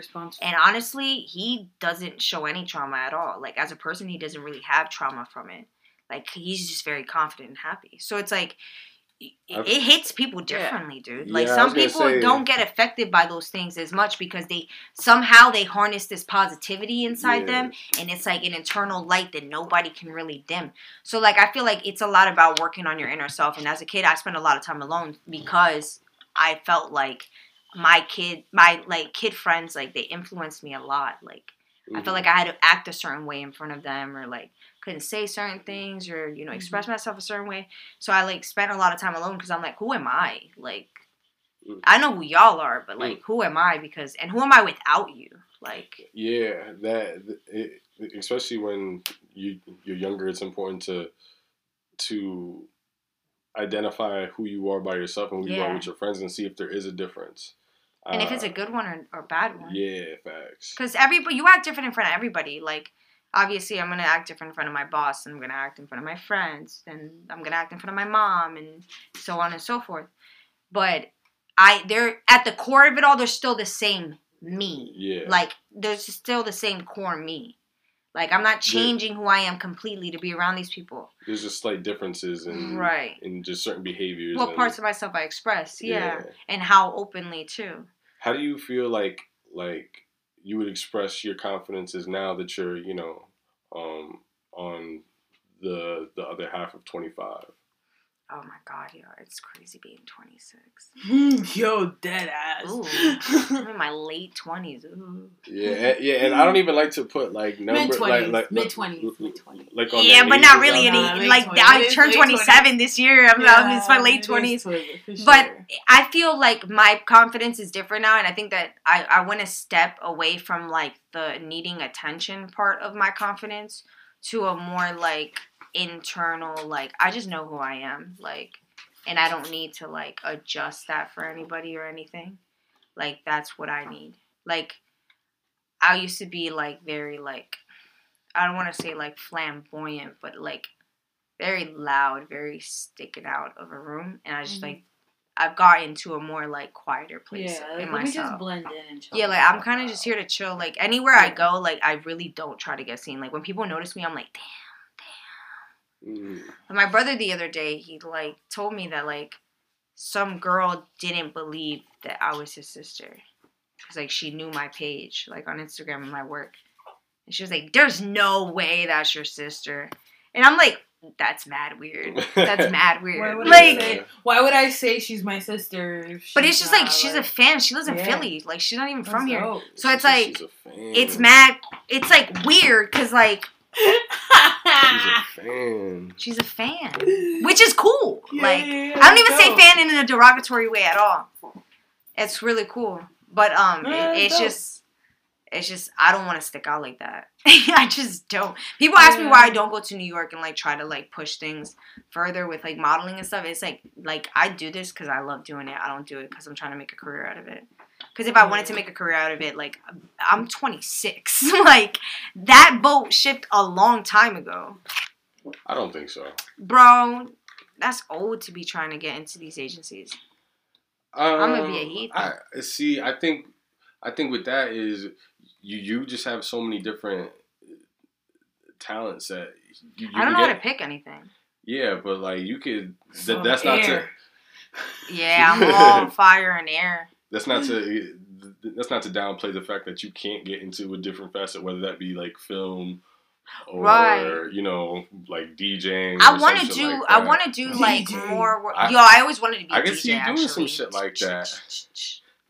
And honestly, he doesn't show any trauma at all. Like as a person, he doesn't really have trauma from it. Like he's just very confident and happy. So it's like it, it hits people Yeah. differently, dude. Like Yeah, some people say- don't get affected by those things as much because they somehow they harness this positivity inside Yeah. them and it's like an internal light that nobody can really dim. So like I feel like it's a lot about working on your inner self and as a kid I spent a lot of time alone because I felt like my kid my like kid friends like they influenced me a lot like I Mhm. felt like I had to act a certain way in front of them or like couldn't say certain things or you know express Mm-hmm. myself a certain way. So I like spent a lot of time alone because I'm like, who am I? Like, Mm. I know who y'all are, but like, who am I? Because and who am I without you? Like, Yeah, that it, especially when you you're younger, it's important to to identify who you are by yourself and who you are with your friends, and see if there is a difference. and if it's Uh, a good one or, or bad one. yeah, facts. Because everybody, you act different in front of everybody. Like, obviously, I'm gonna act different in front of my boss, and I'm gonna act in front of my friends, and I'm gonna act in front of my mom, and so on and so forth. But I, they're at the core of it all. They're still the same me. Yeah, Like, there's still the same core me. Like, I'm not Yeah. changing who I am completely to be around these people. there's just slight differences in Right. in just certain behaviors. What parts of myself I express, yeah. and how openly too. How do you feel like like you would express your confidences now that you're you know um, on the the other half of 25? Oh my god, yo, it's crazy being 26. Yo, dead ass. Ooh, I'm in my late 20s. Ooh. Yeah, and, yeah, and I don't even like to put like number Mid like twenties, like mid twenties, mid twenties. like on Yeah, but not really any. it. Nah, late like 20s. I turned late 27 this year. I'm, I'm it's my late 20s. But I feel like my confidence is different now, and I think that I, I want to step away from like the needing attention part of my confidence to a more like internal like I just know who I am like, and I don't need to like adjust that for anybody or anything. Like that's what I need. Like I used to be like very like I don't want to say like flamboyant, but like very loud, very sticking out of a room, and I just Mhm. like I've gotten to a more like quieter place yeah, like, in let me myself. just blend in and chill. yeah, like I'm kind of just here to chill. Like anywhere I go, like I really don't try to get seen. Like when people notice me, I'm like, damn. Mm. And my brother the other day, he like told me that like some girl didn't believe that I was his sister. Cause like she knew my page, like on Instagram and my work. And she was like, There's no way that's your sister. And I'm like, That's mad weird. That's mad weird. would, I Like say, why would I say she's my sister? if but it's just like not, she's a fan. She lives in Yeah. Philly. Like she's not even from That's here. dope. So it's She's like a fan. it's mad it's like weird because like She's a fan. she's a fan. Which is cool. Yeah, like yeah, yeah, I don't even say dope. fan in a derogatory way at all. It's really cool. But um it- it's dope. just it's just I don't want to stick out like that. I just don't. People ask me why I don't go to New York and like try to like push things further with like modeling and stuff. It's like like I do this cuz I love doing it. I don't do it cuz I'm trying to make a career out of it. Cuz if I wanted to make a career out of it, like I'm 26. like that boat shipped a long time ago. I don't think so. Bro, that's old to be trying to get into these agencies. Um, I'ma be a heathen. I see. I think. I think with that is you. You just have so many different talents that you. you I don't know how to pick anything. Yeah, but like you could. Some that's not to. Yeah, I'm all fire and air. That's not to. That's not to downplay the fact that you can't get into a different facet, whether that be like film. Or Right. you know, like DJing. I want to do. like I want to do like DJ. more. Work. I- Yo, I always wanted to be. I a can DJ, see you doing some shit like that.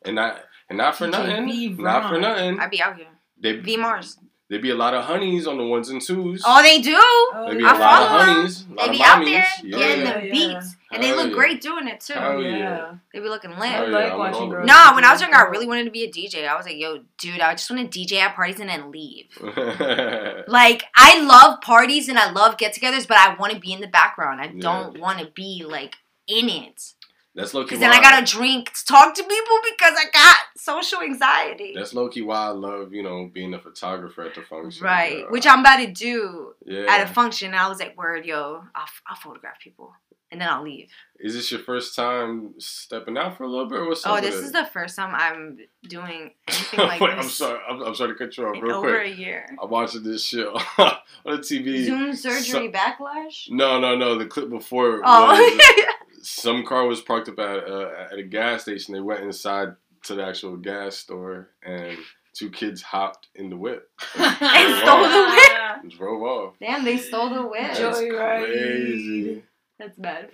and not and not for DJ nothing, not for nothing. I'd be out here. They V Mars. They be a lot of honeys on the ones and twos. Oh, they do. Oh, They be I a lot of follow them. honeys. A lot They of be out there Yeah. getting Yeah, the yeah. beats, and they Hell look yeah. great doing it too. Hell yeah. yeah. They be looking lit. I yeah, like I'm watching girls. about No, when I was younger, I really wanted to be a DJ. I was like, yo, dude, I just want to DJ at parties and then leave. Like, I love parties and I love get togethers, but I want to be in the background. I Yeah. don't want to be, like, in it. That's low key. Because then I gotta drink, to talk to people because I got social anxiety. That's low key why I love you know being a photographer at the function. Right, Yeah. which I'm about to do yeah. at a function. I was like, word, yo, I'll, I'll photograph people. And then I'll leave. Is this your first time stepping out for a little bit? or What's up Oh, this is the first time I'm doing anything like Wait, this I'm sorry. I'm, I'm sorry to cut you off in real over quick. a year. I'm watching this shit on the TV. Zoom surgery backlash? No, no, no. The clip before Oh. was some car was parked up at uh, at a gas station. They went inside to the actual gas store, and two kids hopped in the whip And drove stole off. the whip. And drove off. Damn, they stole the whip. That's Joyride. crazy. That's bad.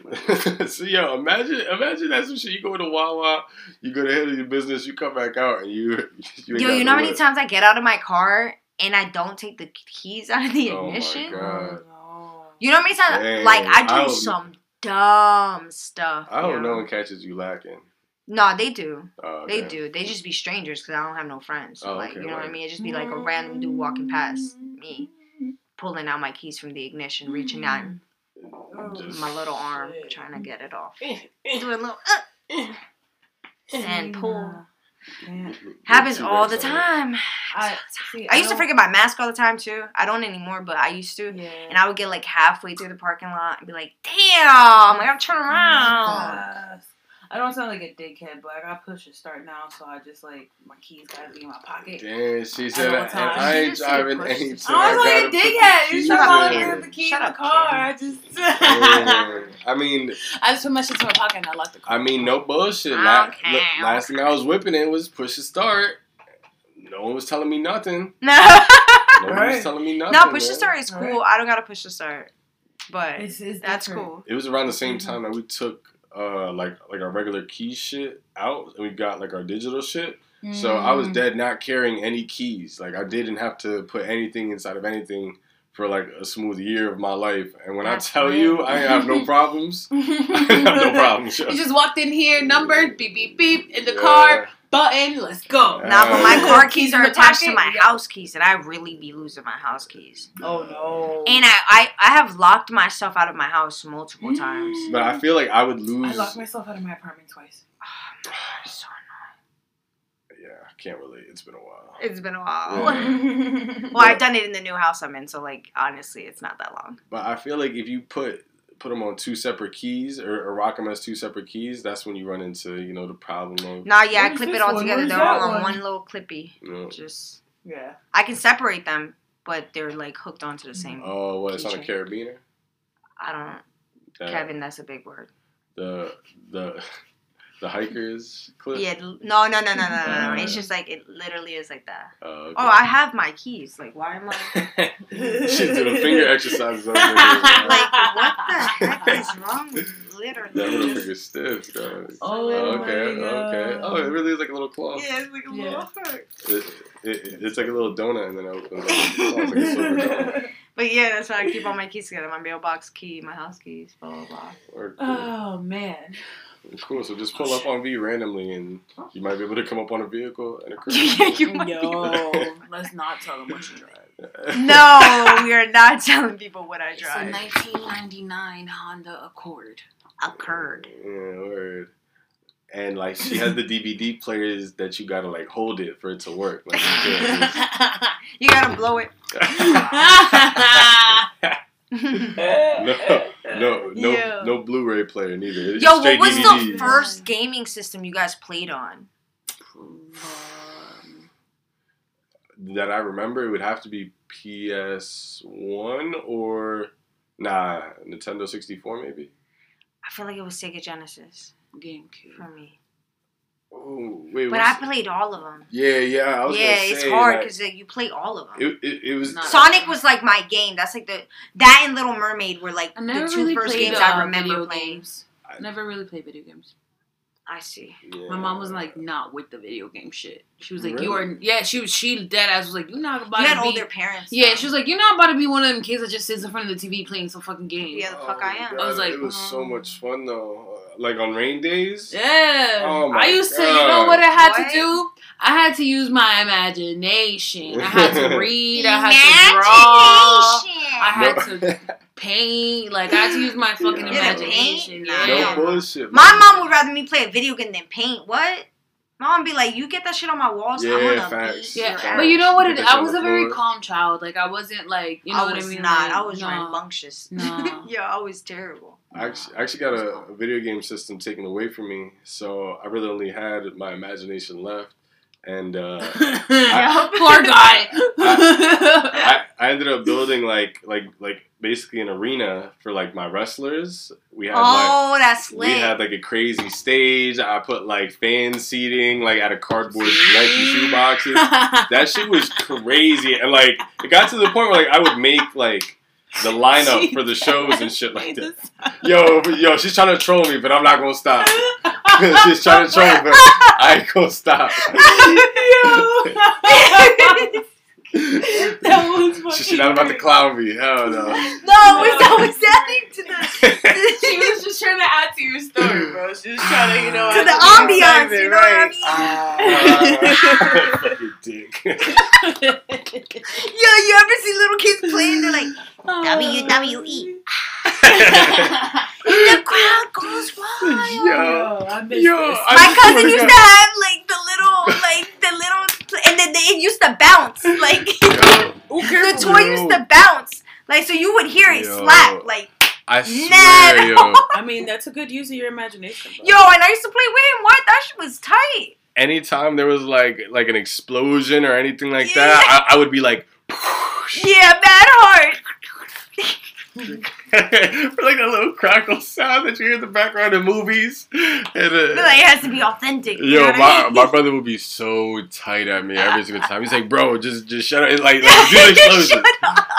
so yo, imagine imagine that's some shit. You go to Wawa, you go to handle your business, you come back out, and you you Yo, you know how many times I get out of my car and I don't take the keys out of the ignition? Oh my ignition? God. Oh, no. You know how many times? Dang, like I do I some dumb stuff. I don't yo. know when catches you lacking. No, they do. Oh, They do. They just be strangers because I don't have no friends. So Oh, like, okay, you know what I mean? It just be like a random dude walking past me, pulling out my keys from the ignition, reaching out Oh, Just- my little arm, shit. trying to get it off, doing a little uh, and pull. Yeah. Happens all the time. I, see, I used to don't- forget my mask all the time too. I don't anymore, but I used to. Yeah. And I would get like halfway through the parking lot and be like, damn, like I'm turning around. Yes. I don't sound like a dickhead, but I got push to start now, so I just like my keys gotta be in my pocket. Damn, she said all that, and. I ain't just say driving push any. I was like a put dickhead. You keys should Shut call me in. with the key in the car. Kim. I just Yeah. I mean, I just put my shit in my pocket and I locked the car. I mean, no bullshit. La- Okay, la- last thing I was whipping in was push to start. No one was telling me nothing. No, No one was Right. telling me nothing. no, push to start is cool. Right. I don't gotta push to start. but It's- it's that's different. cool. It was around the same Mhm. time that we took uh like like our regular key shit out and we got like our digital shit. So I was Mm. dead not carrying any keys. Like I didn't have to put anything inside of anything for like a smooth year of my life. And when That's I tell you. I have no problems. I have no problems. yo. You just walked in here, numbered, beep beep beep, in the Yeah. car, button, let's go. Yeah. Nah, but my Uh, car Keys keys are attached to my Yeah. house keys, and I really be losing my house keys. Oh no. And I, I, I have locked myself out of my house multiple times. But I feel like I would lose. I locked myself out of my apartment twice. So yeah, I can't relate. It's been a while. It's been a while. Yeah. well, I've done it in the new house I'm in, so like honestly, it's not that long. But I feel like if you put put them on two separate keys or, or rock them as two separate keys, that's when you run into you know the problem of Nah, yeah, I clip it all one? together. They're all on one? one little clippy. you know. Just Yeah. I can separate them, but they're like hooked onto the same. Oh, what? It's on a carabiner. I don't, That- Kevin. That's a big word. The the the hikers clip. Yeah, no, no, no, no, no, no, no. Uh, It's just like it literally is like that. Oh, okay. Oh, I have my keys. Like, why am I? She's doing finger exercises. over there. Like, what the heck is wrong with That literally? little finger stiff, guys. Oh okay, my okay. Oh, it really is like a little claw. Yeah, it's like a Yeah. little hook. It, it, it's like a little donut, and then it opens up. It like a silver donut. But yeah, that's why I keep all my keys together. My mailbox key, my house keys, blah blah blah. Oh man. Cool. So just pull up on V randomly, and you might be able to come up on a vehicle and a yeah, you might Yo, let's not tell them what you drive. No, we are not telling people what I drive. It's a drive. 1999 Honda Accord. Occurred. Yeah, word. And like she has the DVD players that you gotta like hold it for it to work. Like you You gotta blow it. No, no, no, Yeah. no Blu-ray player neither. It's Yo, what was DVDs. the first gaming system you guys played on? Um, that I remember? It would have to be PS One or nah, Nintendo sixty four maybe. I feel like it was Sega Genesis GameCube. for me. Oh wait, But I played all of them. yeah, yeah. I was Yeah, it's say hard because like, you play all of them. it, it, it was Not- Sonic was like my game. That's like the that and Little Mermaid were like the never two really first games uh, I remember playing. games. I never really played video games. I see. yeah. My mom was like not with the video game shit. She was like, "You are." Yeah, she was. She dead ass was like, "You're not about You had to be." older parents. yeah, though. she was like, "You're not about to be one of them kids that just sits in front of the TV playing some fucking game." Yeah, the fuck I am. I was like, it was so much fun though. Like on rain days. Yeah. Oh my I used to, you know what I had What? to do? I had to use my imagination. I had to read. I had to draw. I had to paint. Like I had to use my fucking Yeah, imagination. paint? Yeah. no Yeah. bullshit. My man. mom would rather me play a video game than paint. What? My mom be like, "You get that shit on my walls. I'm Yeah, gonna facts. beat Yeah, your but you know what? Get It, I was a very calm child. Like I wasn't like you know I what was I mean. not. Like, I was nah. rambunctious. Nah. yeah, I was terrible. I actually, I actually got a, a video game system taken away from me, so I really only had my imagination left, and uh, Poor guy. I, I ended up building like like like basically an arena for like my wrestlers. We had like Oh, that's we had like a crazy stage. I put like fan seating like out of cardboard Nike shoe boxes. That shit was crazy, and like it got to the point where like I would make like the lineup for the shows and shit like that. Yo, yo, she's trying to troll me, but I'm not gonna stop. she's trying to troll me, but I ain't gonna stop. that was fucking She's not about to great. clown me. Hell no. no, I was adding to the She was just trying to add to your story, bro. She was trying to, you know, to add the the ambiance. You know what I right. mean? Ah, fucking dick. Yo, you ever see little kids playing? They're like, WWE. the crowd goes wild. Yo, I miss yo, this. My cousin used to have like the little, like the little, and then they it used to bounce. Like Yo, the toy used to bounce. Like so, you would hear it Yo. slap. Like I swear, yo. I mean, that's a good use of your imagination. Bro. yo, and I used to play with him. What? That shit was tight. Anytime there was like like an explosion or anything like Yeah. that, I, I would be like, Yeah, bad heart. like a little crackle sound that you hear in the background in movies. And, uh, Like, it has to be authentic. Yo, know what I my, mean? my brother would be so tight at me every single time. He's like, bro, just just shut up. It's Like, like do the explosion.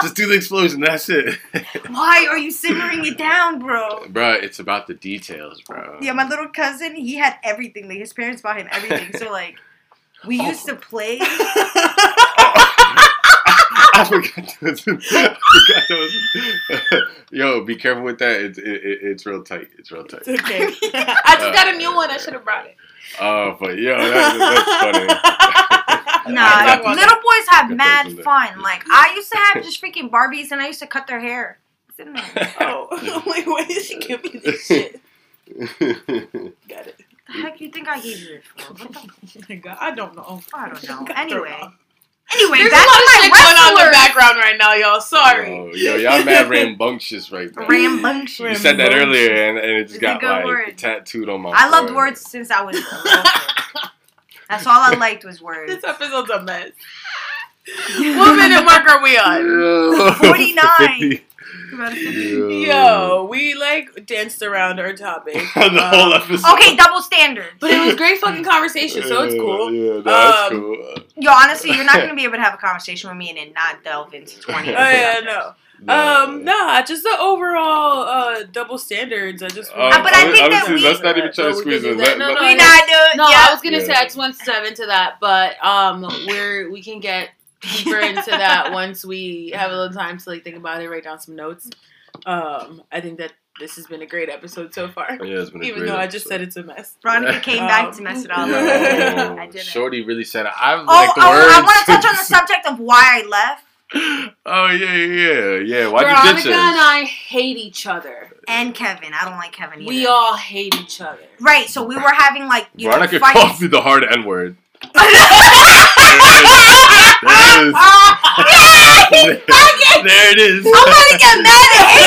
Just do the explosion. That's it. Why are you simmering it down, bro? bro, it's about the details, bro. Yeah, my little cousin, he had everything. Like his parents bought him everything. So like, we used to play. I forgot those. I forgot those. Yo, be careful with that. It's it, it, it's real tight. It's real tight. It's okay. I just got a new one. I should have brought it. Oh, but yo, that, that's funny. Nah, I got those. little boys have Got mad those there. fun. Like I used to have just freaking Barbies, and I used to cut their hair. It's in there. oh, wait, why did she give me this shit? Got it. The heck you think I gave you this for? What the? My God, I don't know. I don't know. Anyway, thrown off. Anyway, There's a back lot of to shit my going on in the background right now, y'all. Sorry. Oh, yo, y'all mad rambunctious right now. Rambunctious. You said that earlier, and, and it just It's a got good like word. tattooed on my. I loved forehead. words since I was. a kid. That's all I liked was words. This episode's a mess. what minute mark are we on? Yo, 49. 50. Yo, we like danced around our topic. the Um, whole episode. Okay, double standard. But it was great fucking conversation, so it's cool. Yeah, that's Um, cool. Yo, honestly, you're not gonna be able to have a conversation with me and then not delve into 20. Oh yeah, no. Um, nah, just the overall uh double standards. I just. Um, Uh, but I think that we- let's not even try to So we squeeze can it. do that. Let- No, let- no, We not doing. No, yeah. I was gonna say Yeah. I just want to dive into that, but um, we're we can get deeper into that once we have a little time to like think about it, write down some notes. Um, I think that this has been a great episode so far, Yeah, it's been a even great though I just episode. said it's a mess. Veronica came back to mess it all up. I didn't. Shorty really said I Oh, like the oh, words. I want to touch on the subject of why I left oh yeah, yeah, yeah, yeah. Why'd you Veronica ditch and us? I hate each other. and Kevin. I don't like Kevin either. We all hate each other. right. So we were having like you Veronica know fights. called me the hard N word. Ah, there it is. I'm gonna get mad at hate